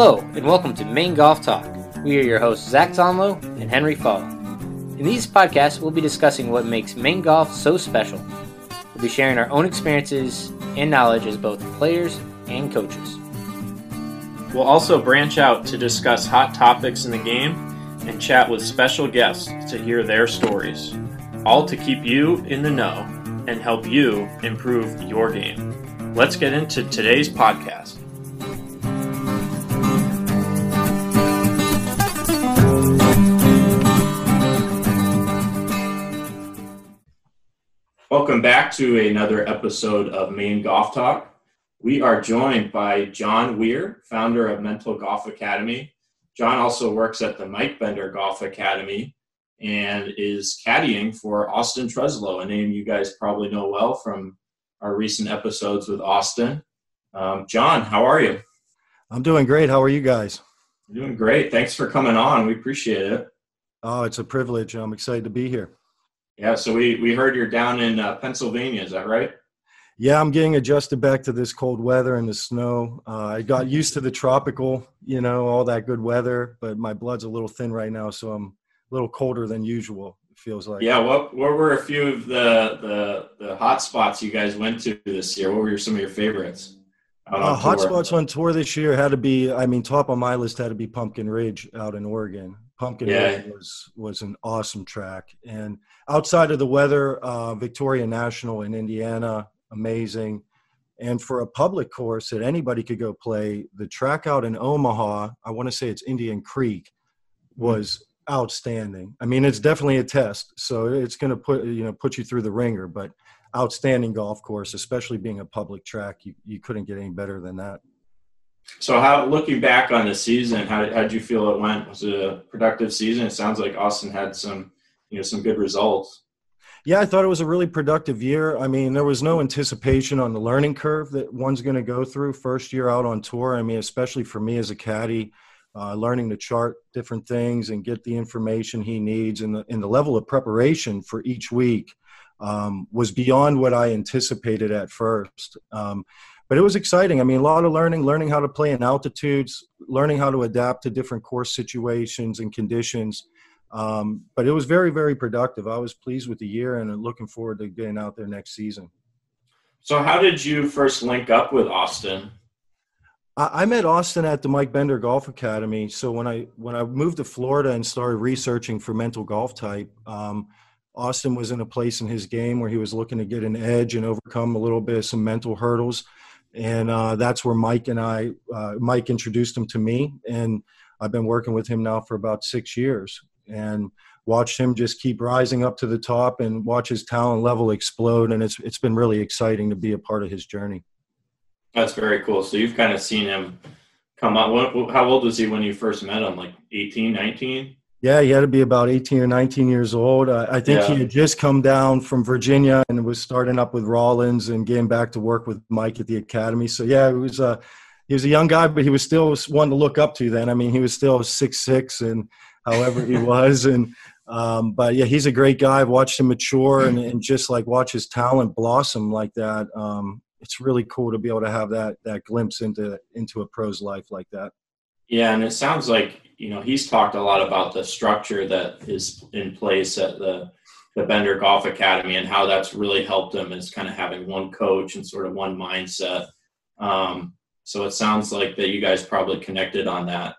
Hello, and welcome to Maine Golf Talk. We are your hosts, Zach Tonlow and Henry Fall. In these podcasts, we'll be discussing what makes Maine golf so special. We'll be sharing our own experiences and knowledge as both players and coaches. We'll also branch out to discuss hot topics in the game and chat with special guests to hear their stories, all to keep you in the know and help you improve your game. Let's get into today's podcast. Welcome back to another episode of Maine Golf Talk. We are joined by John Weir, founder of Mental Golf Academy. John also works at the Mike Bender Golf Academy and is caddying for Austin Treslow, a name you guys probably know well from our recent episodes with Austin. Um, John, how are you? I'm doing great. How are you guys? Doing great. Thanks for coming on. We appreciate it. Oh, it's a privilege. I'm excited to be here. Yeah, so we, we heard you're down in uh, Pennsylvania, is that right? Yeah, I'm getting adjusted back to this cold weather and the snow. Uh, I got used to the tropical, you know, all that good weather, but my blood's a little thin right now, so I'm a little colder than usual. It feels like. Yeah, what what were a few of the the the hot spots you guys went to this year? What were some of your favorites? Uh, hot spots on tour this year had to be, I mean, top on my list had to be Pumpkin Ridge out in Oregon. Pumpkin yeah. Was was an awesome track, and outside of the weather, uh, Victoria National in Indiana, amazing. And for a public course that anybody could go play, the track out in Omaha, I want to say it's Indian Creek, was outstanding. I mean, it's definitely a test, so it's going to put you know put you through the ringer, but outstanding golf course, especially being a public track. You, you couldn't get any better than that. So, how looking back on the season, how did you feel it went? Was it a productive season? It sounds like Austin had some, you know, some good results. Yeah, I thought it was a really productive year. I mean, there was no anticipation on the learning curve that one's going to go through first year out on tour. I mean, especially for me as a caddy, uh, learning to chart different things and get the information he needs, and the, and the level of preparation for each week um, was beyond what I anticipated at first. Um, but it was exciting. I mean, a lot of learning, learning how to play in altitudes, learning how to adapt to different course situations and conditions. Um, but it was very, very productive. I was pleased with the year and looking forward to getting out there next season. So, how did you first link up with Austin? I, I met Austin at the Mike Bender Golf Academy. So when I when I moved to Florida and started researching for mental golf type, um, Austin was in a place in his game where he was looking to get an edge and overcome a little bit of some mental hurdles. And uh, that's where Mike and I, uh, Mike introduced him to me. And I've been working with him now for about six years and watched him just keep rising up to the top and watch his talent level explode. And it's, it's been really exciting to be a part of his journey. That's very cool. So you've kind of seen him come up. how old was he when you first met him? Like 18, 19? Yeah, he had to be about 18 or 19 years old. Uh, I think yeah. he had just come down from Virginia and was starting up with Rollins and getting back to work with Mike at the academy. So yeah, it was a he was a young guy, but he was still one to look up to. Then I mean, he was still six six and however he was, and um, but yeah, he's a great guy. I've watched him mature and, and just like watch his talent blossom like that. Um, it's really cool to be able to have that that glimpse into into a pro's life like that. Yeah, and it sounds like you know he's talked a lot about the structure that is in place at the the Bender Golf Academy and how that's really helped him is kind of having one coach and sort of one mindset. Um, so it sounds like that you guys probably connected on that.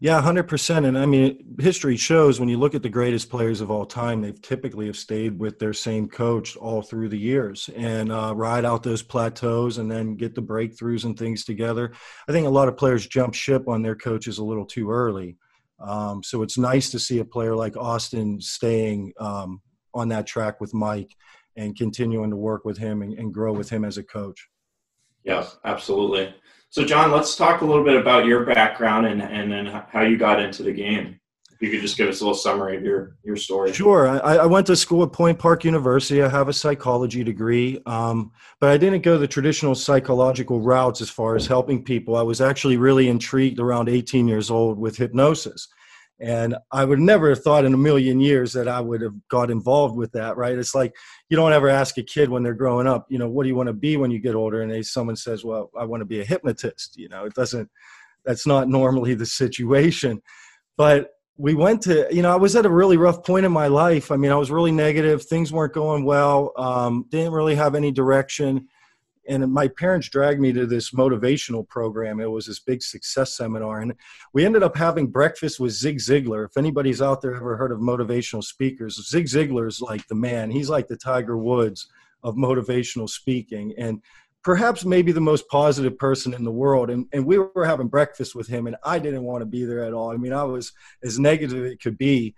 Yeah, hundred percent. And I mean, history shows when you look at the greatest players of all time, they've typically have stayed with their same coach all through the years and uh, ride out those plateaus and then get the breakthroughs and things together. I think a lot of players jump ship on their coaches a little too early. Um, so it's nice to see a player like Austin staying um, on that track with Mike and continuing to work with him and, and grow with him as a coach. Yeah, absolutely. So, John, let's talk a little bit about your background and and then how you got into the game. If you could just give us a little summary of your your story. Sure. I, I went to school at Point Park University. I have a psychology degree, um, but I didn't go the traditional psychological routes as far as helping people. I was actually really intrigued around 18 years old with hypnosis. And I would never have thought in a million years that I would have got involved with that, right? It's like you don't ever ask a kid when they're growing up, you know, what do you want to be when you get older? And they, someone says, well, I want to be a hypnotist. You know, it doesn't that's not normally the situation. But we went to, you know, I was at a really rough point in my life. I mean, I was really negative. Things weren't going well. Um, didn't really have any direction. And my parents dragged me to this motivational program. It was this big success seminar. And we ended up having breakfast with Zig Ziglar. If anybody's out there ever heard of motivational speakers, Zig Ziglar is like the man. He's like the Tiger Woods of motivational speaking. And perhaps maybe the most positive person in the world. And, and we were having breakfast with him, and I didn't want to be there at all. I mean, I was as negative as it could be.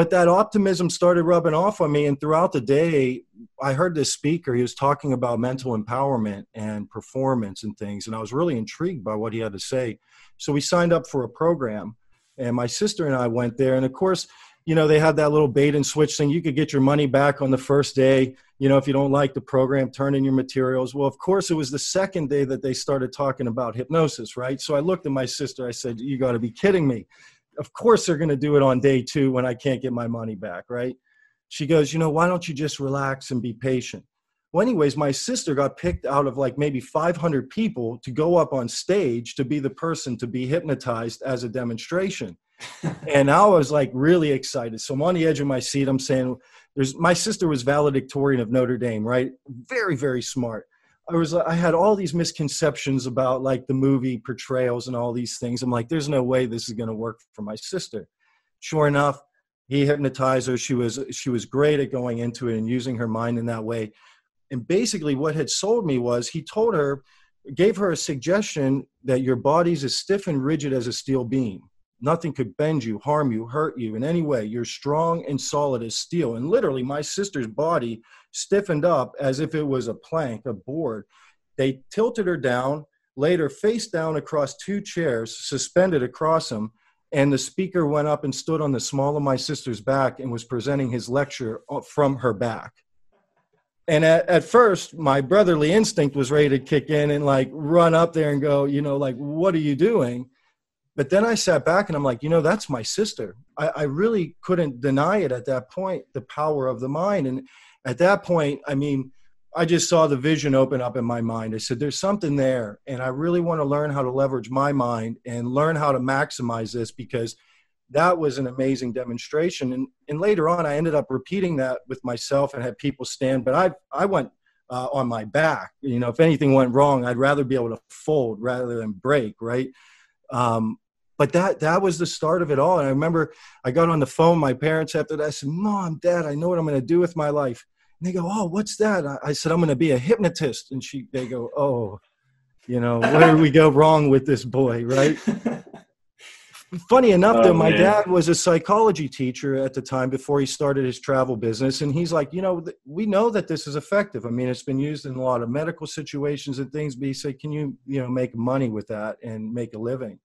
But that optimism started rubbing off on me. And throughout the day, I heard this speaker. He was talking about mental empowerment and performance and things. And I was really intrigued by what he had to say. So we signed up for a program. And my sister and I went there. And of course, you know, they had that little bait and switch thing. You could get your money back on the first day you know, if you don't like the program, turn in your materials. Well, of course, it was the second day that they started talking about hypnosis, right? So I looked at my sister. I said, You got to be kidding me. Of course, they're going to do it on day two when I can't get my money back, right? She goes, You know, why don't you just relax and be patient? Well, anyways, my sister got picked out of like maybe 500 people to go up on stage to be the person to be hypnotized as a demonstration. and I was like really excited. So I'm on the edge of my seat. I'm saying, there's my sister was valedictorian of Notre Dame, right? Very, very smart. I was I had all these misconceptions about like the movie portrayals and all these things. I'm like, there's no way this is gonna work for my sister. Sure enough, he hypnotized her. She was she was great at going into it and using her mind in that way. And basically what had sold me was he told her, gave her a suggestion that your body's as stiff and rigid as a steel beam Nothing could bend you, harm you, hurt you in any way. You're strong and solid as steel. And literally, my sister's body stiffened up as if it was a plank, a board. They tilted her down, laid her face down across two chairs, suspended across them, and the speaker went up and stood on the small of my sister's back and was presenting his lecture uh, from her back. And at, at first, my brotherly instinct was ready to kick in and like run up there and go, you know, like, what are you doing? But then I sat back and I'm like, you know, that's my sister. I, I really couldn't deny it at that point, the power of the mind. And at that point, I mean, I just saw the vision open up in my mind. I said, there's something there. And I really want to learn how to leverage my mind and learn how to maximize this because that was an amazing demonstration. And, and later on, I ended up repeating that with myself and had people stand. But I, I went uh, on my back. You know, if anything went wrong, I'd rather be able to fold rather than break, right? Um, but that that was the start of it all. And I remember I got on the phone, my parents after that I said, Mom, Dad, I know what I'm gonna do with my life. And they go, Oh, what's that? I, said, I'm gonna be a hypnotist. And she they go, Oh, you know, where did we go wrong with this boy, right? Funny enough, oh, though, my man. dad was a psychology teacher at the time before he started his travel business. And he's like, you know, we know that this is effective. I mean, it's been used in a lot of medical situations and things, but he said, can you, you know, make money with that and make a living?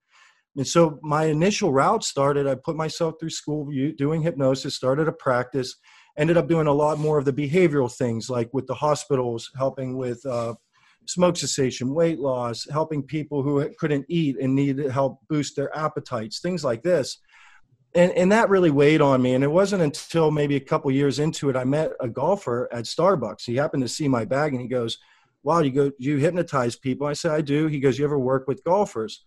And so my initial route started, I put myself through school doing hypnosis, started a practice, ended up doing a lot more of the behavioral things like with the hospitals, helping with uh, smoke cessation, weight loss, helping people who couldn't eat and needed help boost their appetites, things like this. And, and that really weighed on me. And it wasn't until maybe a couple years into it, I met a golfer at Starbucks. He happened to see my bag and he goes, wow, you go, you hypnotize people? I said, I do. He goes, you ever work with golfers?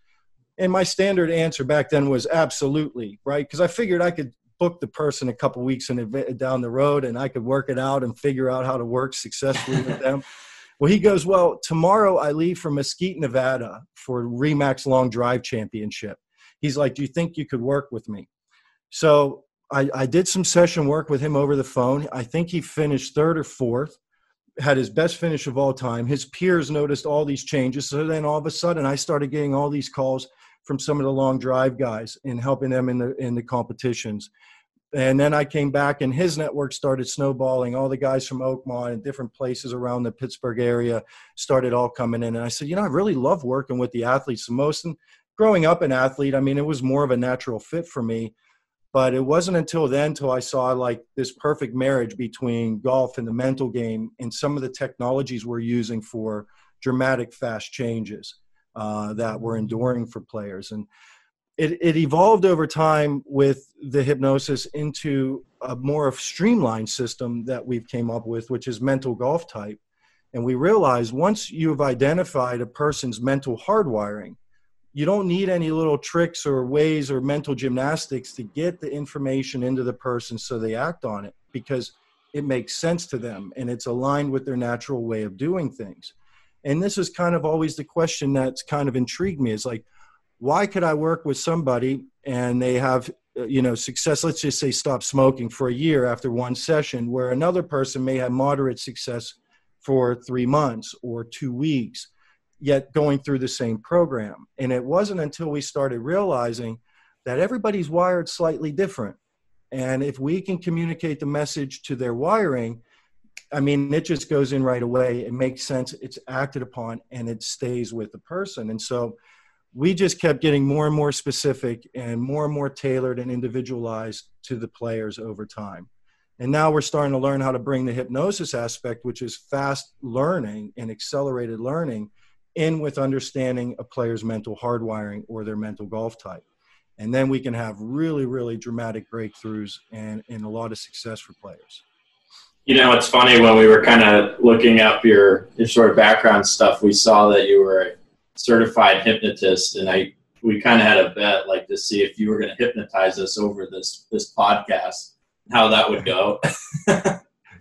And my standard answer back then was absolutely, right? Because I figured I could book the person a couple weeks down the road and I could work it out and figure out how to work successfully with them. Well, he goes, Well, tomorrow I leave for Mesquite, Nevada for Remax Long Drive Championship. He's like, Do you think you could work with me? So I, I did some session work with him over the phone. I think he finished third or fourth, had his best finish of all time. His peers noticed all these changes. So then all of a sudden I started getting all these calls from some of the long drive guys and helping them in the in the competitions. And then I came back, and his network started snowballing. All the guys from Oakmont and different places around the Pittsburgh area started all coming in. And I said, you know, I really love working with the athletes the most. And growing up an athlete, I mean, it was more of a natural fit for me. But it wasn't until then till I saw like this perfect marriage between golf and the mental game and some of the technologies we're using for dramatic fast changes uh, that were enduring for players. And it, it evolved over time with the hypnosis into a more streamlined system that we've came up with, which is mental golf type. And we realized once you've identified a person's mental hardwiring, you don't need any little tricks or ways or mental gymnastics to get the information into the person so they act on it because it makes sense to them and it's aligned with their natural way of doing things. And this is kind of always the question that's kind of intrigued me. Is like, why could I work with somebody and they have uh, you know success? Let's just say stop smoking for a year after one session where another person may have moderate success for 3 months or 2 weeks yet going through the same program. And it wasn't until we started realizing that everybody's wired slightly different. And if we can communicate the message to their wiring I mean, it just goes in right away. It makes sense. It's acted upon and it stays with the person. And so we just kept getting more and more specific and more and more tailored and individualized to the players over time. And now we're starting to learn how to bring the hypnosis aspect, which is fast learning and accelerated learning, in with understanding a player's mental hardwiring or their mental golf type. And then we can have really, really dramatic breakthroughs and, and a lot of success for players. You know, it's funny when we were kind of looking up your, your sort of background stuff, we saw that you were a certified hypnotist, and I we kind of had a bet like to see if you were going to hypnotize us over this this podcast, how that would go.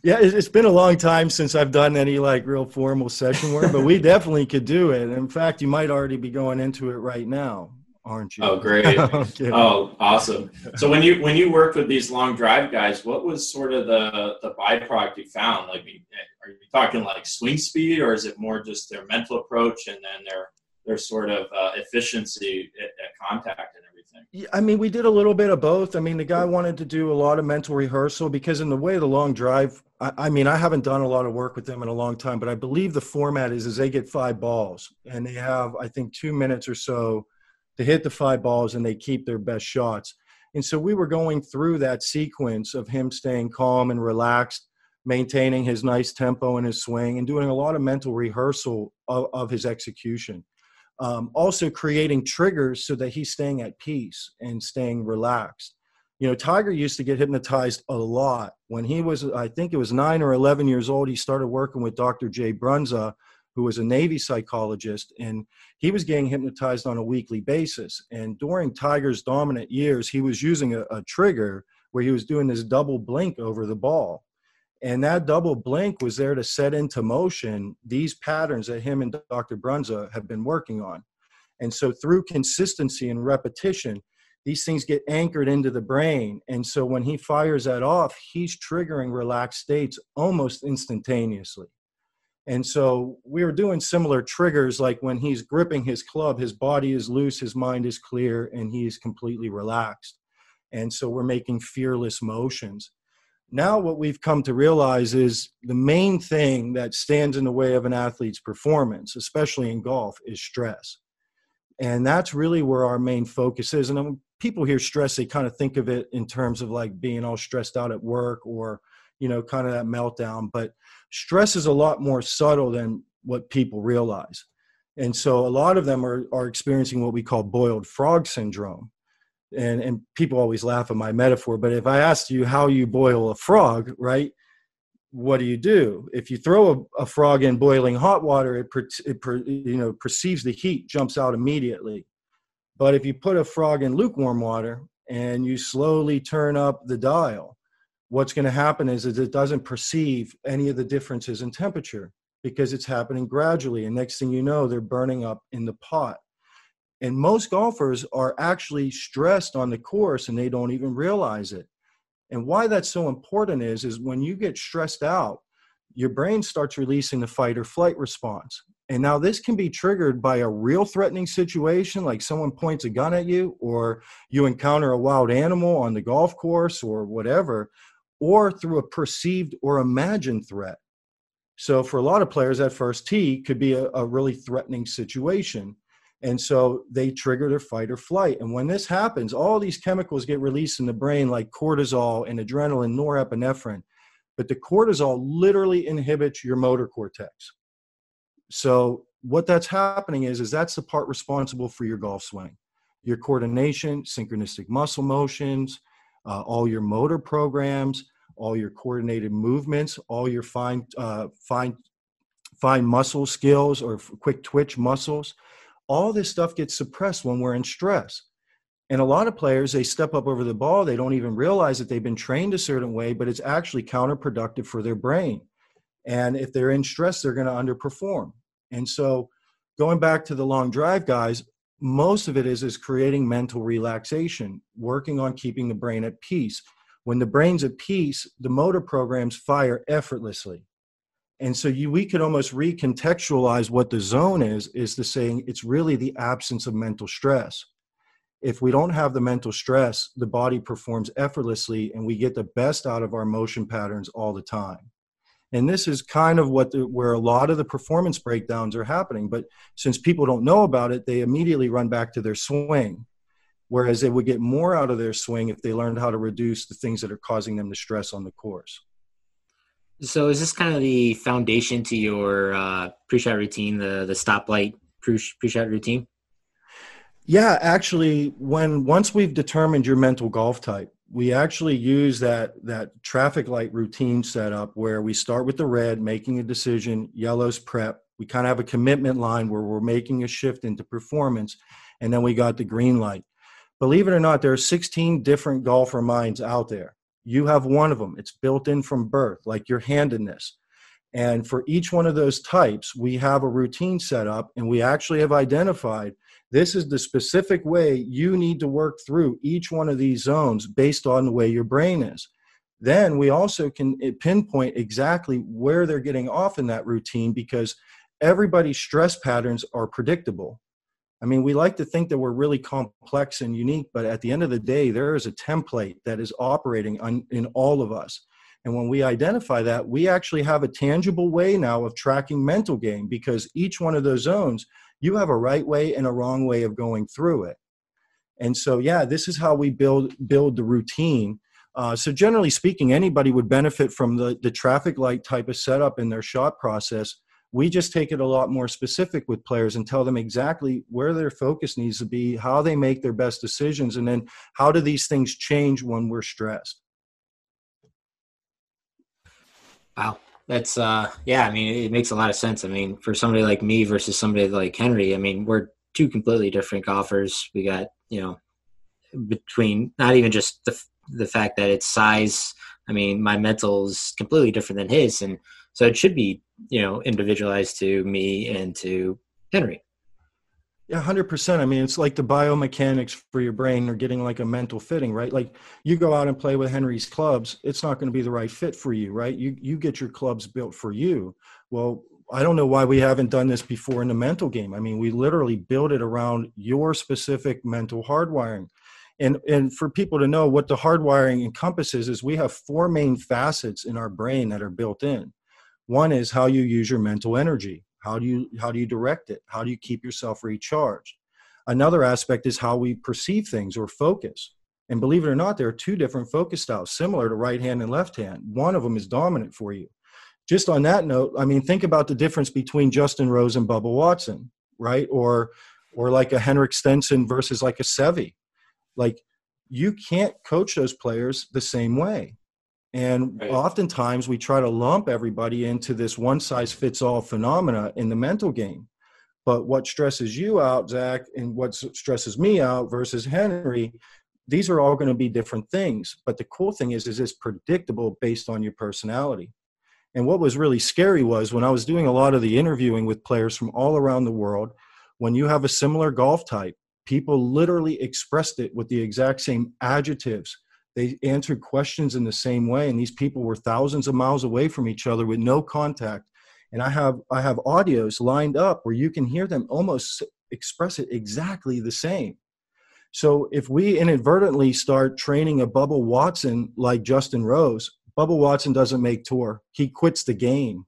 yeah, it's been a long time since I've done any like real formal session work, but we definitely could do it. In fact, you might already be going into it right now aren't you? Oh, great! oh, awesome. So when you when you worked with these long drive guys, what was sort of the the byproduct you found? Like, are you talking like swing speed, or is it more just their mental approach and then their their sort of uh, efficiency at, at, contact and everything? Yeah, I mean, we did a little bit of both. I mean, the guy wanted to do a lot of mental rehearsal because in the way the long drive, I, I, mean, I haven't done a lot of work with them in a long time, but I believe the format is is they get five balls and they have, I think, two minutes or so to hit the five balls and they keep their best shots. And so we were going through that sequence of him staying calm and relaxed, maintaining his nice tempo and his swing, and doing a lot of mental rehearsal of, of his execution. Um, also creating triggers so that he's staying at peace and staying relaxed. You know, Tiger used to get hypnotized a lot. When he was, I think it was nine or 11 years old, he started working with Dr. Jay Brunza, who was a Navy psychologist, and he was getting hypnotized on a weekly basis. And during Tiger's dominant years, he was using a, a trigger where he was doing this double blink over the ball. And that double blink was there to set into motion these patterns that him and Dr. Brunza have been working on. And so through consistency and repetition, these things get anchored into the brain. And so when he fires that off, he's triggering relaxed states almost instantaneously. And so we were doing similar triggers like when he's gripping his club, his body is loose, his mind is clear, and he's completely relaxed. And so we're making fearless motions. Now what we've come to realize is the main thing that stands in the way of an athlete's performance especially in golf is stress. And that's really where our main focus is. And when people hear stress they kind of think of it in terms of like being all stressed out at work or you know kind of that meltdown but stress is a lot more subtle than what people realize. And so a lot of them are, are experiencing what we call boiled frog syndrome. And and people always laugh at my metaphor but if i asked you how you boil a frog right what do you do? If you throw a, a frog in boiling hot water it, per, it per, you know perceives the heat jumps out immediately. But if you put a frog in lukewarm water and you slowly turn up the dial what's going to happen is, is it doesn't perceive any of the differences in temperature because it's happening gradually and next thing you know they're burning up in the pot and most golfers are actually stressed on the course and they don't even realize it. And why that's so important is is when you get stressed out, your brain starts releasing the fight or flight response. And now this can be triggered by a real threatening situation, like someone points a gun at you, or you encounter a wild animal on the golf course or whatever, or through a perceived or imagined threat. So for a lot of players, that first tee could be a, a really threatening situation. And so they trigger their fight or flight. And when this happens, all these chemicals get released in the brain, like cortisol and adrenaline, norepinephrine. But the cortisol literally inhibits your motor cortex. So what that's happening is, is that's the part responsible for your golf swing, your coordination, synchronistic muscle motions, uh, all your motor programs, all your coordinated movements, all your fine, uh, fine, fine muscle skills or quick twitch muscles all this stuff gets suppressed when we're in stress. And a lot of players, they step up over the ball, they don't even realize that they've been trained a certain way, but it's actually counterproductive for their brain. And if they're in stress, they're going to underperform. And so, going back to the long drive guys, most of it is is creating mental relaxation, working on keeping the brain at peace. When the brain's at peace, the motor programs fire effortlessly. And so you, we could almost recontextualize what the zone is, is to saying it's really the absence of mental stress. If we don't have the mental stress, the body performs effortlessly and we get the best out of our motion patterns all the time. And this is kind of what the, where a lot of the performance breakdowns are happening. But since people don't know about it, they immediately run back to their swing. Whereas they would get more out of their swing if they learned how to reduce the things that are causing them to stress on the course. So is this kind of the foundation to your uh, pre-shot routine, the the stoplight pre-shot routine? Yeah, actually, when once we've determined your mental golf type, we actually use that that traffic light routine setup where we start with the red, making a decision, yellow's prep. We kind of have a commitment line where we're making a shift into performance, and then we got the green light. Believe it or not, there are 16 different golfer minds out there. You have one of them. It's built in from birth, like your handedness. And for each one of those types, we have a routine set up, and we actually have identified this is the specific way you need to work through each one of these zones based on the way your brain is. Then we also can eh, pinpoint exactly where they're getting off in that routine because everybody's stress patterns are predictable. I mean, we like to think that we're really complex and unique, but at the end of the day, there is a template that is operating on, in all of us. And when we identify that, we actually have a tangible way now of tracking mental game because each one of those zones, you have a right way and a wrong way of going through it. And so, yeah, this is how we build build the routine. Uh, so, generally speaking, anybody would benefit from the the traffic light type of setup in their shot process we just take it a lot more specific with players and tell them exactly where their focus needs to be, how they make their best decisions, and then how do these things change when we're stressed. Wow. That's uh yeah, I mean it makes a lot of sense. I mean, for somebody like me versus somebody like Henry, I mean, we're two completely different golfers. We got, you know, between not even just the the fact that it's size, I mean, my mental is completely different than his and so it should be, you know, individualized to me and to Henry. Yeah, 100%. I mean, it's like the biomechanics for your brain are getting like a mental fitting, right? Like you go out and play with Henry's clubs, it's not going to be the right fit for you, right? You you get your clubs built for you. Well, I don't know why we haven't done this before in the mental game. I mean, we literally build it around your specific mental hardwiring. And and for people to know what the hardwiring encompasses is we have four main facets in our brain that are built in. One is how you use your mental energy. How do you how do you direct it? How do you keep yourself recharged? Another aspect is how we perceive things or focus. And believe it or not, there are two different focus styles, similar to right hand and left hand. One of them is dominant for you. Just on that note, I mean, think about the difference between Justin Rose and Bubba Watson, right? Or or like a Henrik Stenson versus like a Seve. Like you can't coach those players the same way. And right. oftentimes we try to lump everybody into this one size fits all phenomena in the mental game. But what stresses you out, Zach, and what stresses me out versus Henry, these are all going to be different things. But the cool thing is, is it's predictable based on your personality. And what was really scary was when I was doing a lot of the interviewing with players from all around the world, when you have a similar golf type, people literally expressed it with the exact same adjectives, they answered questions in the same way and these people were thousands of miles away from each other with no contact. And i have i have audios lined up where you can hear them almost express it exactly the same. So if we inadvertently start training a bubba watson like justin rose bubba watson doesn't make tour. He quits the game.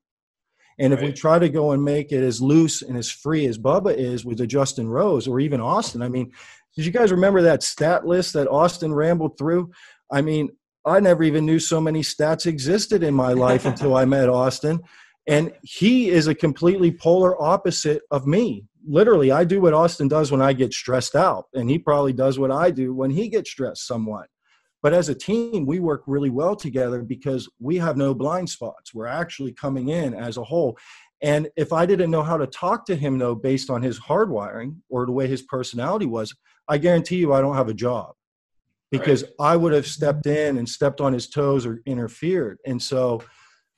And if we try to go and make it as loose and as free as Bubba is with a Justin Rose or even Austin, I mean, did you guys remember that stat list that Austin rambled through? I mean, I never even knew so many stats existed in my life until I met Austin. And he is a completely polar opposite of me. Literally, I do what Austin does when I get stressed out, and he probably does what I do when he gets stressed somewhat. But as a team, we work really well together because we have no blind spots. We're actually coming in as a whole. And if I didn't know how to talk to him, though, based on his hardwiring or the way his personality was, I guarantee you I don't have a job because right. I would have stepped in and stepped on his toes or interfered. And so,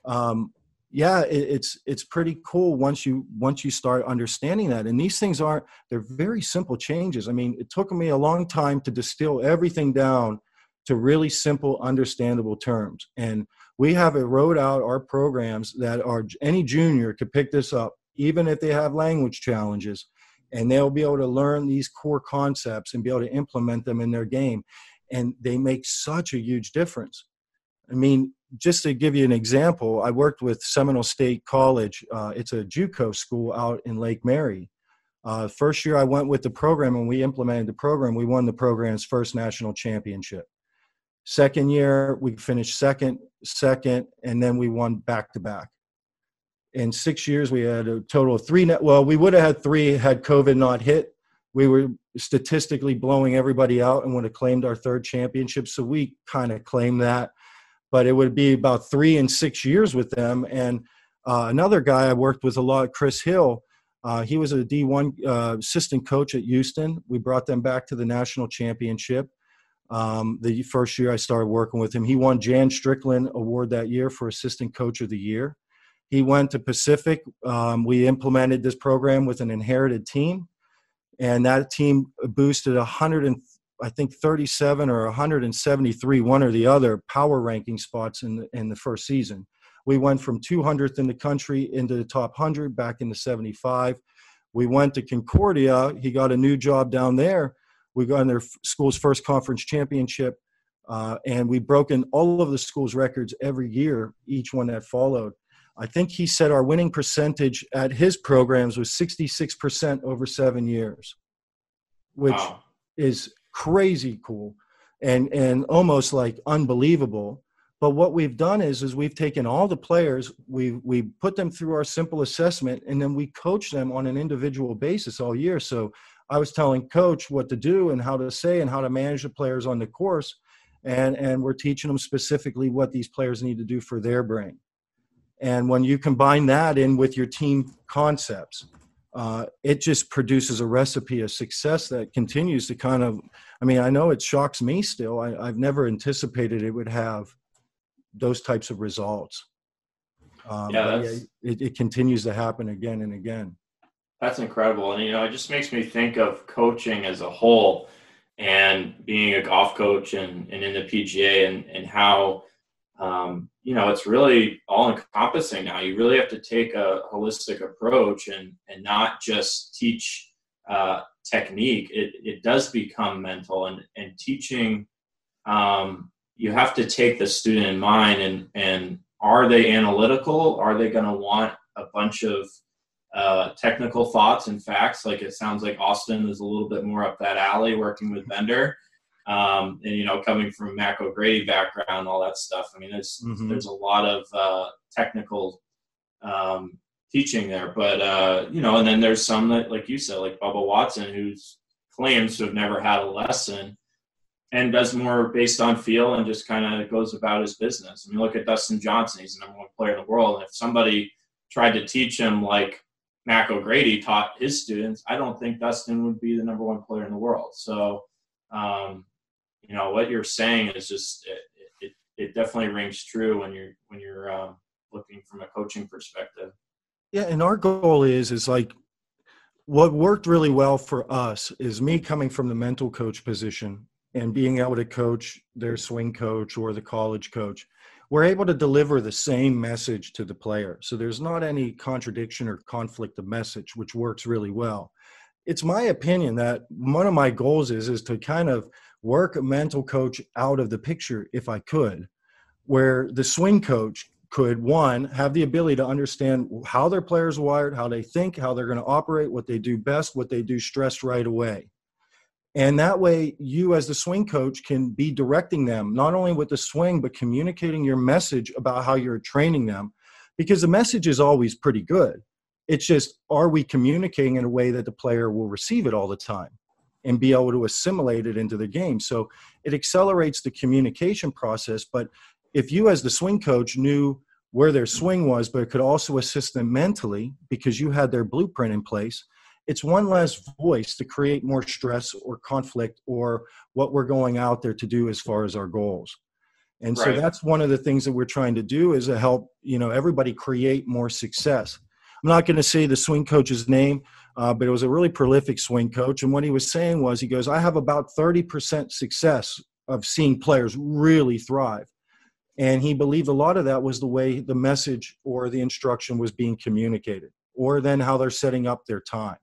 um, yeah, it, it's it's pretty cool once you once you start understanding that. And these things aren't they're very simple changes. I mean, it took me a long time to distill everything down to really simple, understandable terms. And we have it wrote out our programs that are any junior could pick this up, even if they have language challenges, and they'll be able to learn these core concepts and be able to implement them in their game. And they make such a huge difference. I mean, just to give you an example, I worked with Seminole State College. Uh, it's a JUCO school out in Lake Mary. Uh, first year I went with the program and we implemented the program, we won the program's first national championship. Second year, we finished second, second, and then we won back to back. In six years, we had a total of three. Well, we would have had three had COVID not hit. We were statistically blowing everybody out and would have claimed our third championship. So we kind of claimed that. But it would be about three and six years with them. And uh, another guy I worked with a lot, Chris Hill, uh, he was a D1 uh, assistant coach at Houston. We brought them back to the national championship. Um, the first year I started working with him, he won Jan Strickland Award that year for Assistant Coach of the Year. He went to Pacific. Um, we implemented this program with an inherited team, and that team boosted 100 and I think 37 or 173, one or the other, power ranking spots in the, in the first season. We went from 200th in the country into the top 100 back into 75. We went to Concordia. He got a new job down there we got in their school's first conference championship, uh, and we've broken all of the school's records every year, each one that followed. I think he said our winning percentage at his programs was 66% over seven years, which wow. is crazy cool and, and almost like unbelievable. But what we've done is, is we've taken all the players, we we put them through our simple assessment, and then we coach them on an individual basis all year. So I was telling coach what to do and how to say and how to manage the players on the course. And, and we're teaching them specifically what these players need to do for their brain. And when you combine that in with your team concepts, uh, it just produces a recipe of success that continues to kind of, I mean, I know it shocks me still. I, I've never anticipated it would have those types of results. Um, yeah, it, it continues to happen again and again. That's incredible. And, you know, it just makes me think of coaching as a whole and being a golf coach and, and in the PGA and, and how, um, you know, it's really all encompassing now. You really have to take a holistic approach and, and not just teach uh, technique. It, it does become mental and, and teaching. Um, you have to take the student in mind and, and are they analytical? Are they going to want a bunch of uh, technical thoughts and facts. Like it sounds like Austin is a little bit more up that alley working with Bender. Um, and you know, coming from Mac O'Grady background, all that stuff. I mean, there's mm-hmm. there's a lot of uh, technical um, teaching there, but uh, you know, and then there's some that, like you said, like Bubba Watson, who claims to have never had a lesson and does more based on feel and just kind of goes about his business. I mean, look at Dustin Johnson; he's the number one player in the world, and if somebody tried to teach him like Mac O'Grady taught his students, I don't think Dustin would be the number one player in the world. So, um, you know, what you're saying is just it, it, it definitely rings true when you're when you're um, looking from a coaching perspective. Yeah, and our goal is is like what worked really well for us is me coming from the mental coach position and being able to coach their swing coach or the college coach we're able to deliver the same message to the player. So there's not any contradiction or conflict of message, which works really well. It's my opinion that one of my goals is is to kind of work a mental coach out of the picture if I could, where the swing coach could one have the ability to understand how their players wired, how they think, how they're going to operate, what they do best, what they do stressed right away. And that way, you as the swing coach can be directing them, not only with the swing, but communicating your message about how you're training them. Because the message is always pretty good. It's just, are we communicating in a way that the player will receive it all the time? And be able to assimilate it into the game. So it accelerates the communication process. But if you, as the swing coach, knew where their swing was, but it could also assist them mentally because you had their blueprint in place, it's one less voice to create more stress or conflict or what we're going out there to do as far as our goals. And right. so that's one of the things that we're trying to do is to help, you know, everybody create more success. I'm not going to say the swing coach's name, uh, but it was a really prolific swing coach. And what he was saying was, he goes, I have about 30% success of seeing players really thrive. And he believed a lot of that was the way the message or the instruction was being communicated, or then how they're setting up their time.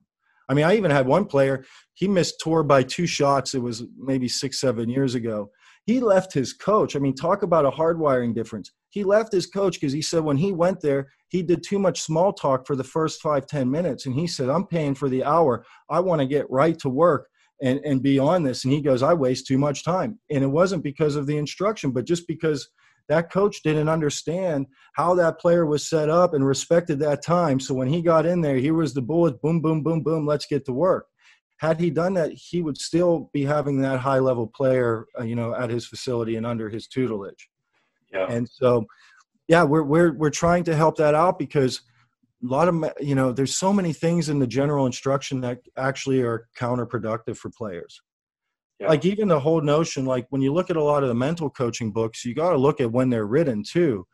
I mean, I even had one player, he missed tour by two shots. It was maybe six, seven years ago. He left his coach. I mean, talk about a hardwiring difference. He left his coach because he said when he went there, he did too much small talk for the first five, ten minutes. And he said, I'm paying for the hour. I want to get right to work and, and be on this. And he goes, I waste too much time. And it wasn't because of the instruction, but just because that coach didn't understand how that player was set up and respected that time. So when he got in there, he was the bullet, boom, boom, boom, boom, let's get to work. Had he done that, he would still be having that high level player, uh, you know, at his facility and under his tutelage. Yeah. And so, yeah, we're we're we're trying to help that out because a lot of you know, there's so many things in the general instruction that actually are counterproductive for players. Yeah. Like even the whole notion, like when you look at a lot of the mental coaching books, you got to look at when they're written too.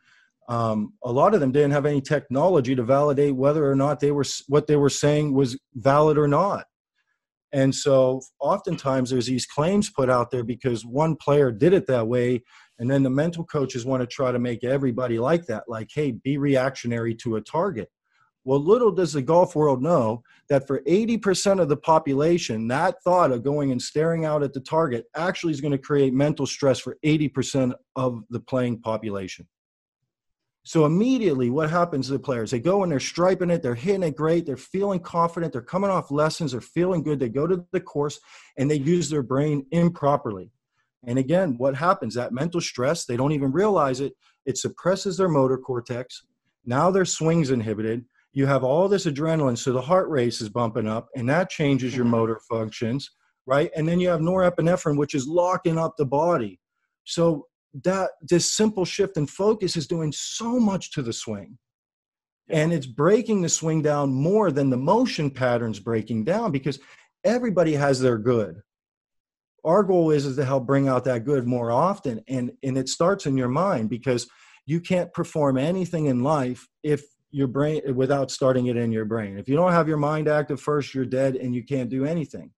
Um, a lot of them didn't have any technology to validate whether or not they were what they were saying was valid or not. And so oftentimes there's these claims put out there because one player did it that way. And then the mental coaches want to try to make everybody like that, like, hey, be reactionary to a target. Well, little does the golf world know that for 80% of the population, that thought of going and staring out at the target actually is going to create mental stress for 80% of the playing population. So immediately, what happens to the players? They go and they're striping it, they're hitting it great, they're feeling confident, they're coming off lessons, they're feeling good. They go to the course and they use their brain improperly. And again, what happens? That mental stress, they don't even realize it, it suppresses their motor cortex. Now their swing's inhibited. You have all this adrenaline, so the heart rate is bumping up, and that changes your mm-hmm. motor functions, right? And then you have norepinephrine, which is locking up the body. So that this simple shift in focus is doing so much to the swing and it's breaking the swing down more than the motion patterns breaking down because everybody has their good our goal is, is to help bring out that good more often. And and it starts in your mind because you can't perform anything in life if your brain without starting it in your brain. If you don't have your mind active first you're dead and you can't do anything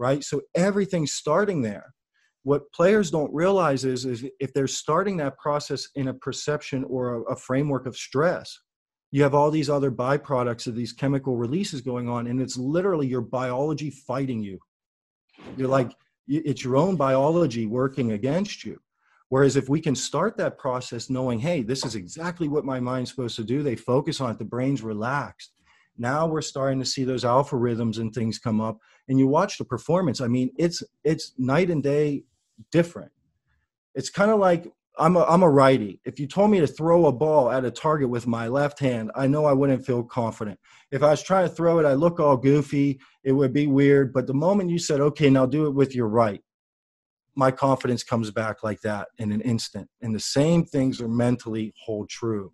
right? So everything's starting there. What players don't realize is, is if they're starting that process in a perception or a, a, framework of stress you have all these other byproducts of these chemical releases going on and it's literally your biology fighting you. You're like it's your own biology working against you. Whereas if we can start that process knowing hey this is exactly what my mind's supposed to do. They focus on it. The brain's relaxed. Now we're starting to see those alpha rhythms and things come up. And you watch the performance. I mean it's it's night and day different. It's kind of like I'm a, I'm a righty. If you told me to throw a ball at a target with my left hand, I know I wouldn't feel confident. If I was trying to throw it, I look all goofy. It would be weird. But the moment you said, okay, now do it with your right, my confidence comes back like that in an instant. And the same things are mentally hold true.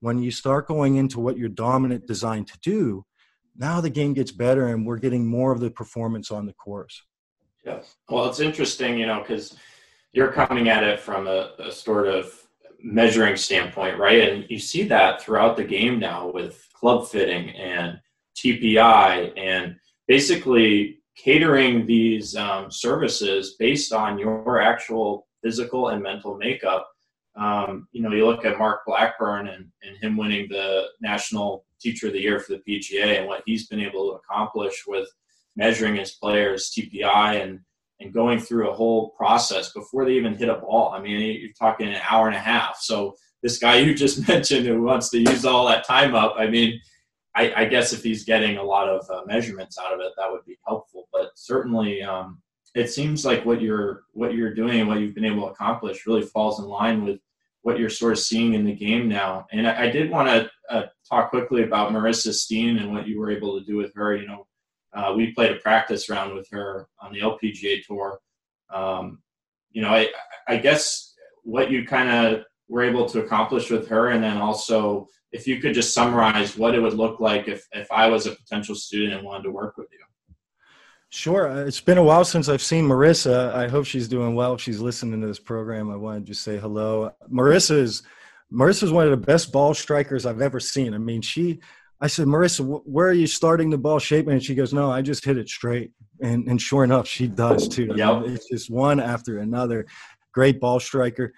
When you start going into what you're dominant designed to do, now the game gets better and we're getting more of the performance on the course. Yeah. Well, it's interesting, you know, because you're coming at it from a, a, sort of measuring standpoint, right? And you see that throughout the game now with club fitting and TPI and basically catering these um, services based on your actual physical and mental makeup. Um, you know, you look at Mark Blackburn and, and him winning the National Teacher of the Year for the PGA and what he's been able to accomplish with – measuring his players TPI and and going through a whole process before they even hit a ball. I mean, you're talking an hour and a half. So this guy you just mentioned who wants to use all that time up, I mean, I, I guess if he's getting a lot of uh, measurements out of it, that would be helpful. But certainly, um, it seems like what you're what you're doing and what you've been able to accomplish really falls in line with what you're sort of seeing in the game now. And I, I did want to uh, talk quickly about Marissa Steen and what you were able to do with her. You know, Uh, we played a practice round with her on the LPGA tour. Um, you know, I, I guess what you kind of were able to accomplish with her, and then also if you could just summarize what it would look like if, if I was a potential student and wanted to work with you. Sure. Uh, it's been a while since I've seen Marissa. I hope she's doing well. If she's listening to this program, I want to just say hello. Marissa is Marissa is one of the best ball strikers I've ever seen. I mean, she. I said, Marissa, where are you starting the ball shaping? And she goes, No, I just hit it straight. And and sure enough, she does too. Yep. I mean, it's just one after another. Great ball striker.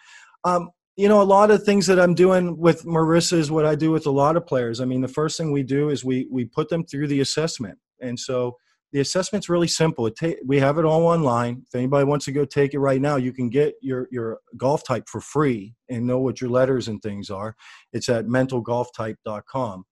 Um, you know, a lot of things that I'm doing with Marissa is what I do with a lot of players. I mean, the first thing we do is we we put them through the assessment, and so the assessment's really simple. It ta- we have it all online. If anybody wants to go take it right now, you can get your your golf type for free and know what your letters and things are. It's at mentalgolftype.com.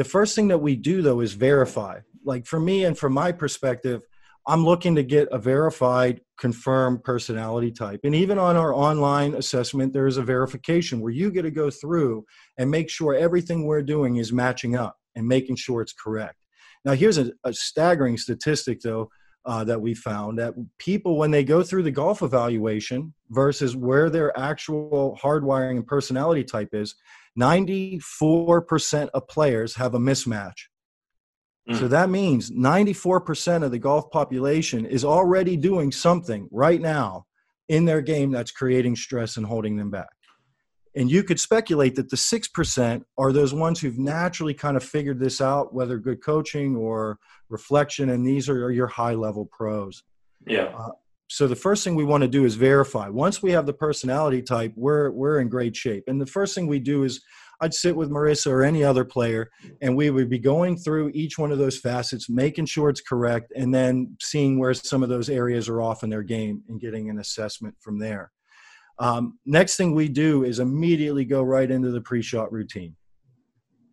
The first thing that we do though is verify. Like for me and from my perspective, I'm looking to get a verified, confirmed personality type. And even on our online assessment, there is a verification where you get to go through and make sure everything we're doing is matching up and making sure it's correct. Now, here's a, a staggering statistic, though, uh, that we found that people, when they go through the golf evaluation versus where their actual hardwiring and personality type is, 94% of players have a mismatch. Mm. So that means 94% of the golf population is already doing something right now in their game that's creating stress and holding them back. And you could speculate that the 6% are those ones who've naturally kind of figured this out, whether good coaching or reflection, and these are your high level pros. Yeah. Uh, so the first thing we want to do is verify. Once we have the personality type, we're we're in great shape. And the first thing we do is I'd sit with Marissa or any other player, and we would be going through each one of those facets, making sure it's correct, and then seeing where some of those areas are off in their game and getting an assessment from there. Um, next thing we do is immediately go right into the pre-shot routine.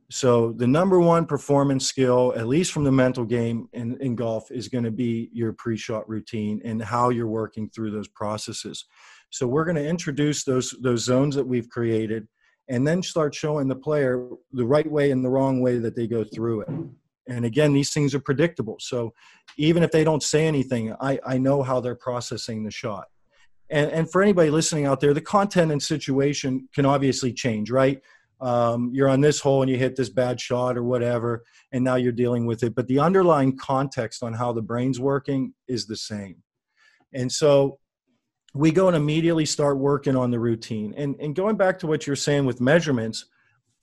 So the number one performance skill, at least from the mental game in, in golf, is going to be your pre-shot routine and how you're working through those processes. So we're going to introduce those those zones that we've created, and then start showing the player the right way and the wrong way that they go through it. And again, these things are predictable. So even if they don't say anything, I, I know how they're processing the shot and, and for anybody listening out there, the content and situation can obviously change, right? Um, you're on this hole and you hit this bad shot or whatever, and now you're dealing with it. But the underlying context on how the brain's working is the same. And so we go and immediately start working on the routine. And, and going back to what you're saying with measurements,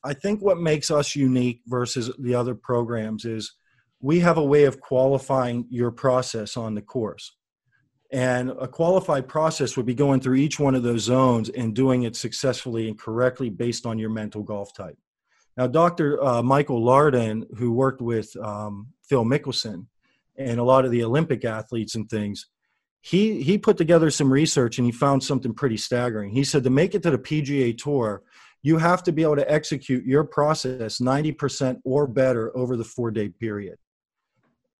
I think what makes us unique versus the other programs is we have a way of qualifying your process on the course. And a qualified process would be going through each one of those zones and doing it successfully and correctly based on your mental golf type. Now, Dr. Uh, Michael Lardon, who worked with um, Phil Mickelson and a lot of the Olympic athletes and things, he, he put together some research and he found something pretty staggering. He said to make it to the PGA Tour, you have to be able to execute your process 90% or better over the four day period.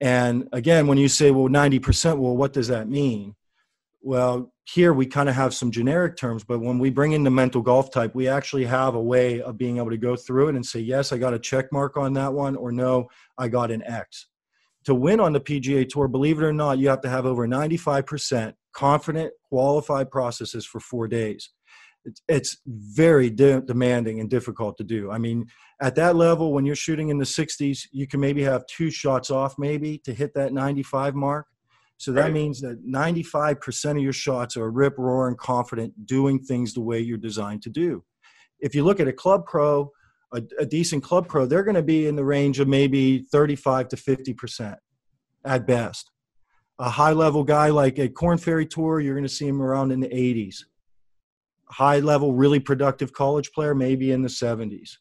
And again, when you say, well, 90%, well, what does that mean? Well, here we kind of have some generic terms, but when we bring in the mental golf type, we actually have a way of being able to go through it and say, yes, I got a check mark on that one, or no, I got an X. To win on the PGA Tour, believe it or not, you have to have over 95% confident, qualified processes for four days it's, it's very de- demanding and difficult to do. I mean, at that level, when you're shooting in the 60s, you can maybe have two shots off, maybe to hit that 95 mark. So that right. means that 95% of your shots are rip roaring confident, doing things the way you're designed to do. If you look at a club pro, a, a decent club pro, they're going to be in the range of maybe 35 to 50% at best. A high level guy like a Korn Ferry Tour, you're going to see him around in the 80s high level, really productive college player, maybe in the 70s.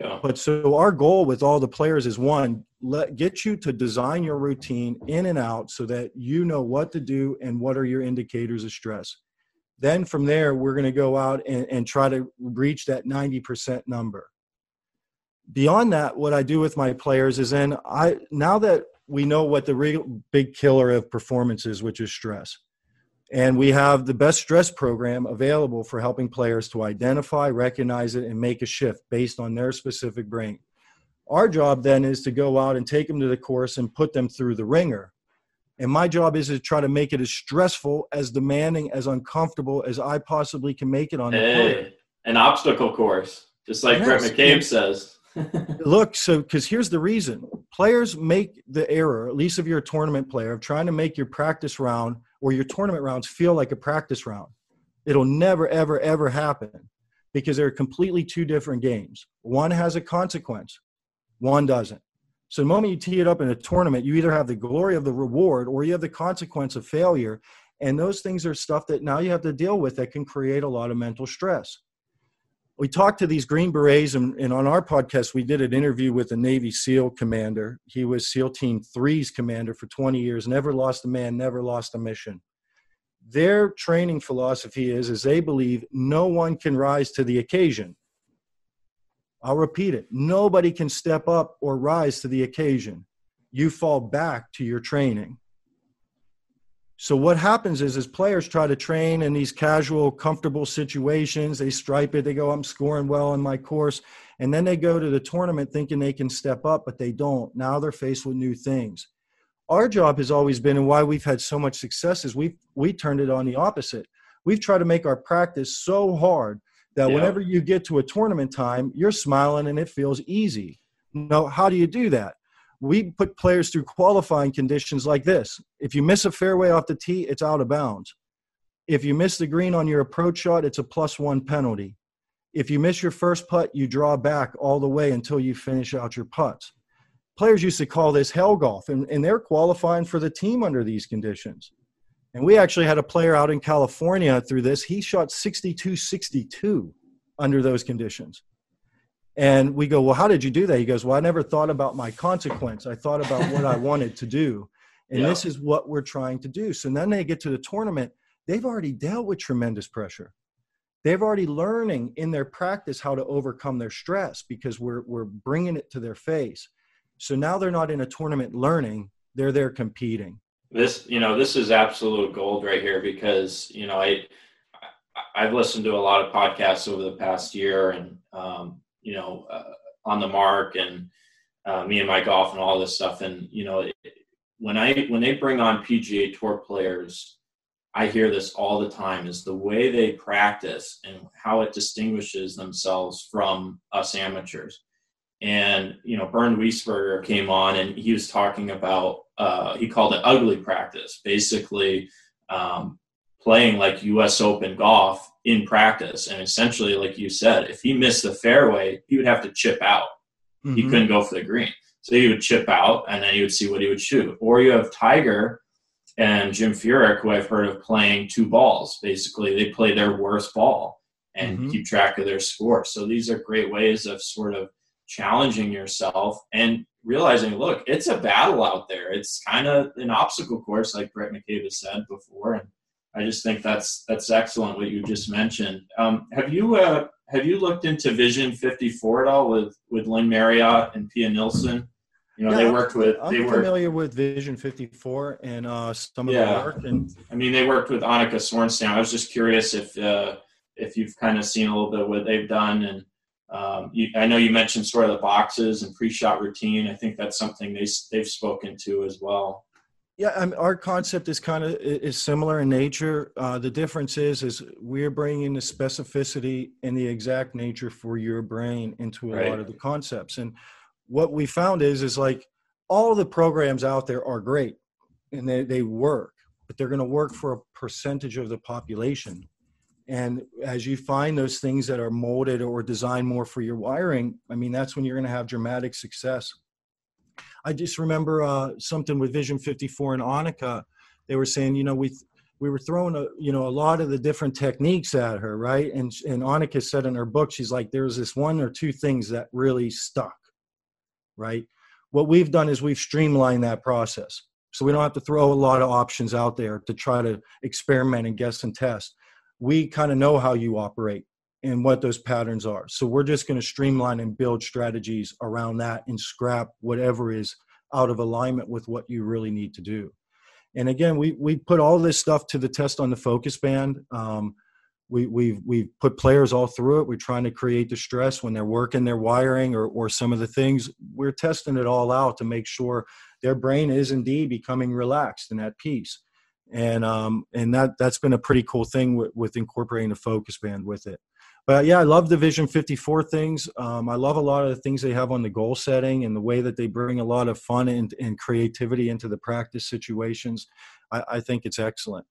Yeah. But so our goal with all the players is one, let get you to design your routine in and out so that you know what to do and what are your indicators of stress. Then from there, we're going to go out and, and try to reach that 90% number. Beyond that, what I do with my players is then I now that we know what the real big killer of performance is, which is stress and we have the best stress program available for helping players to identify, recognize it, and make a shift based on their specific brain. Our job then is to go out and take them to the course and put them through the ringer. And my job is to try to make it as stressful, as demanding, as uncomfortable as I possibly can make it on the hey, An obstacle course, just like yes. Brett McCabe says. Look, so because here's the reason players make the error, at least if you're a tournament player, of trying to make your practice round or your tournament rounds feel like a practice round. It'll never, ever, ever happen because they're completely two different games. One has a consequence, one doesn't. So the moment you tee it up in a tournament, you either have the glory of the reward or you have the consequence of failure. And those things are stuff that now you have to deal with that can create a lot of mental stress. We talked to these Green Berets, and, and on our podcast, we did an interview with a Navy SEAL commander. He was SEAL Team Three's commander for 20 years, never lost a man, never lost a mission. Their training philosophy is, is they believe no one can rise to the occasion I'll repeat it. Nobody can step up or rise to the occasion. You fall back to your training. So what happens is as players try to train in these casual, comfortable situations, they stripe it, they go, I'm scoring well in my course. And then they go to the tournament thinking they can step up, but they don't. Now they're faced with new things. Our job has always been, and why we've had so much success is we've we turned it on the opposite. We've tried to make our practice so hard that yeah. whenever you get to a tournament time, you're smiling and it feels easy. No, how do you do that? We put players through qualifying conditions like this. If you miss a fairway off the tee, it's out of bounds. If you miss the green on your approach shot, it's a plus one penalty. If you miss your first putt, you draw back all the way until you finish out your putts. Players used to call this hell golf, and, and they're qualifying for the team under these conditions. And we actually had a player out in California through this. He shot 62 62 under those conditions. And we go, Well, how did you do that? He goes, Well, I never thought about my consequence. I thought about what I wanted to do. And yeah. this is what we're trying to do. So then they get to the tournament, they've already dealt with tremendous pressure. They've already learning in their practice how to overcome their stress because we're, we're bringing it to their face. So now they're not in a tournament learning, they're there competing this you know this is absolute gold right here because you know i i've listened to a lot of podcasts over the past year and um, you know uh, on the mark and uh, me and my golf and all this stuff. And you know when i when they bring on pga tour players i hear this all the time is the way they practice and how it distinguishes themselves from us amateurs. And you know Bernd Wiesberger came on and he was talking about uh, he called it ugly practice. Basically um, playing like us open golf in practice and essentially like you said if he missed the fairway he would have to chip out mm-hmm. he couldn't go for the green so he would chip out and then he would see what he would shoot or you have tiger and jim furyk who i've heard of playing two balls basically they play their worst ball and mm-hmm. keep track of their score so these are great ways of sort of challenging yourself and realizing, look, it's a battle out there. It's kind of an obstacle course, like Brett McCabe has said before, and I just think that's that's excellent what you just mentioned. Um, have you uh, have you looked into Vision 54 at all with with Lynn Marriott and Pia Nilsson? You know, yeah, they worked with. I'm they familiar with Vision 54 and uh, some of yeah. the work. And I mean, they worked with Annika Sorenstam. I was just curious if uh, if you've kind of seen a little bit of what they've done and um, you, I know you mentioned sort of the boxes and pre-shot routine. I think that's something they they've spoken to as well. Yeah, I mean, our concept is kind of is similar in nature. Uh, the difference is is we're bringing the specificity and the exact nature for your brain into a right. lot of the concepts. And what we found is is like all the programs out there are great and they, they work, but they're going to work for a percentage of the population and as you find those things that are molded or designed more for your wiring i mean that's when you're going to have dramatic success i just remember uh, something with vision 54 and annika they were saying you know we we were throwing a you know a lot of the different techniques at her right? And and annika said in her book she's like there's this one or two things that really stuck right? What we've done is we've streamlined that process. So we don't have to throw a lot of options out there to try to experiment and guess and test. We kind of know how you operate and what those patterns are. So we're just going to streamline and build strategies around that and scrap whatever is out of alignment with what you really need to do. And again, we we put all this stuff to the test on the focus band. Um, we we've we've put players all through it. We're trying to create the stress when they're working their wiring or or some of the things. We're testing it all out to make sure their brain is indeed becoming relaxed and at peace. And um and that that's been a pretty cool thing with, with incorporating the focus band with it. But yeah, I love the Vision 54 things. Um, I love a lot of the things they have on the goal setting and the way that they bring a lot of fun and, and creativity into the practice situations. I, I think it's excellent.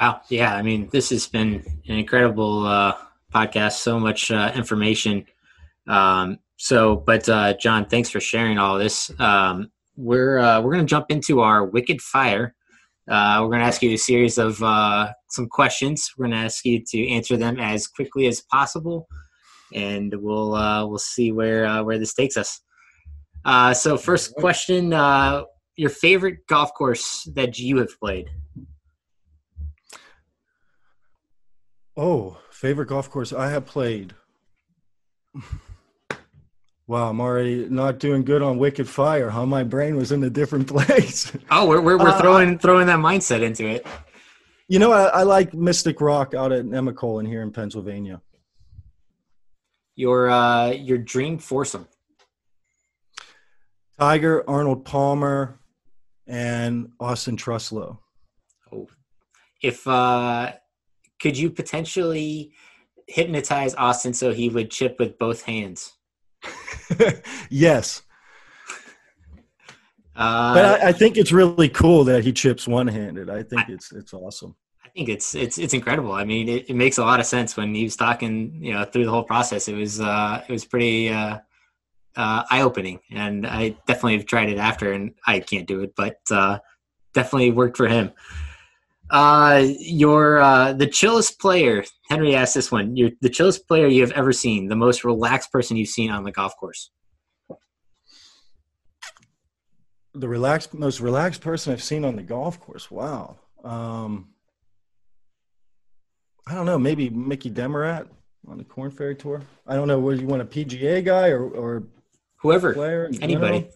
Wow. Yeah. I mean, this has been an incredible uh, podcast. So much uh, information. Um, so, but uh, John, thanks for sharing all this. Um, we're uh, we're going to jump into our Wicked Fire. Uh, we're going to ask you a series of uh, some questions. We're going to ask you to answer them as quickly as possible, and we'll we'll see where where this takes us. so, first question: Your favorite golf course that you have played? Oh, favorite golf course I have played. Wow, I'm already not doing good on Wicked Fire. How my brain was in a different place. Oh, we're we're, we're uh, throwing throwing that mindset into it. You know, I, I like Mystic Rock out at Nemacolin here in Pennsylvania. Your uh, your dream foursome. Tiger, Arnold Palmer, and Austin Truslow. Oh, if uh, could you potentially hypnotize Austin so he would chip with both hands? yes. Uh, but I, I, think it's really cool that he chips one-handed. I think I, it's it's awesome. I think it's it's it's incredible. I mean, it, it, makes a lot of sense when he was talking. You know, through the whole process, it was uh, it was pretty uh, uh, eye-opening, and I definitely have tried it after, and I can't do it, but uh, definitely worked for him. Uh, you're uh, the chillest player. Henry asked this one. You're the chillest player you have ever seen. The most relaxed person you've seen on the golf course. The relaxed, most relaxed person I've seen on the golf course. Wow. Um, I don't know. Maybe Mickey DeMorat on the Korn Ferry Tour. I don't know. Where you want a PGA guy or or whoever player? Anybody.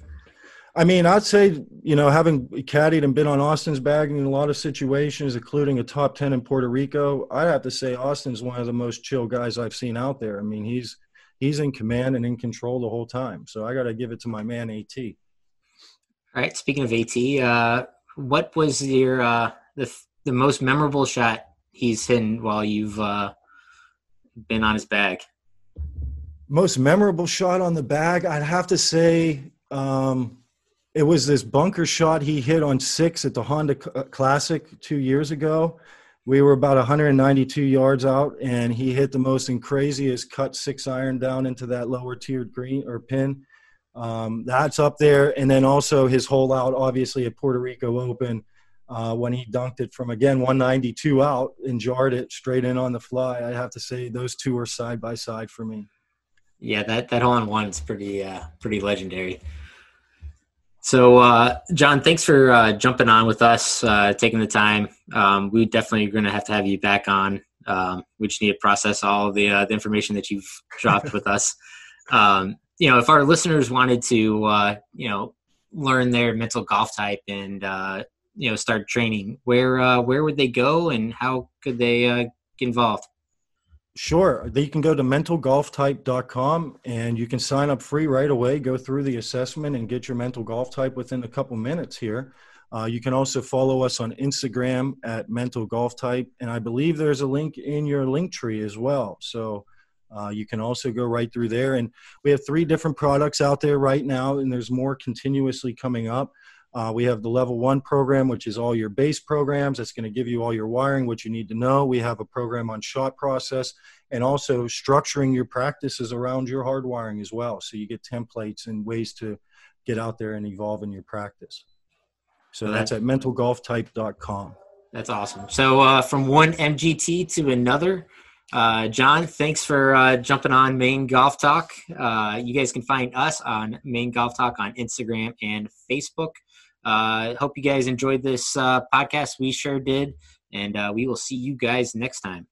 I mean, I'd say, you know, having caddied and been on Austin's bag in a lot of situations, including a top 10 in Puerto Rico, I'd have to say Austin's one of the most chill guys I've seen out there. I mean, he's he's in command and in control the whole time. So I got to give it to my man, AT. All right. Speaking of AT, uh, what was your uh, the the most memorable shot he's hit while you've uh, been on his bag? Most memorable shot on the bag, I'd have to say um, it was this bunker shot he hit on six at the Honda uh, Classic two years ago. We were about 192 yards out, and he hit the most and craziest cut six iron down into that lower tiered green or pin. Um, that's up there, and then also his hole out, obviously at Puerto Rico Open, uh, when he dunked it from again 192 out and jarred it straight in on the fly. I have to say those two are side by side for me. Yeah, that that hole on one is pretty uh, pretty legendary. So, uh, John, thanks for uh, jumping on with us, uh, taking the time. Um, we definitely are going to have to have you back on. Um, we just need to process all the, uh, the information that you've dropped with us. Um, you know, if our listeners wanted to, uh, you know, learn their mental golf type and uh, you know start training, where where would they go, and how could they get involved? Sure. You can go to mentalgolftype.com and you can sign up free right away, go through the assessment, and get your mental golf type within a couple minutes here. Uh, you can also follow us on Instagram at mental golf type. And I believe there's a link in your link tree as well. So uh, you can also go right through there. And we have three different products out there right now, and there's more continuously coming up. Uh, we have the level one program, which is all your base programs. That's going to give you all your wiring, what you need to know. We have a program on shot process and also structuring your practices around your hard wiring as well. So you get templates and ways to get out there and evolve in your practice. So that's at mentalgolftype.com. That's awesome. So uh, from one MGT to another, uh, John, thanks for uh, jumping on Maine Golf Talk. Uh, you guys can find us on Maine Golf Talk on Instagram and Facebook. Uh, hope you guys enjoyed this uh, podcast. We sure did. And uh, we will see you guys next time.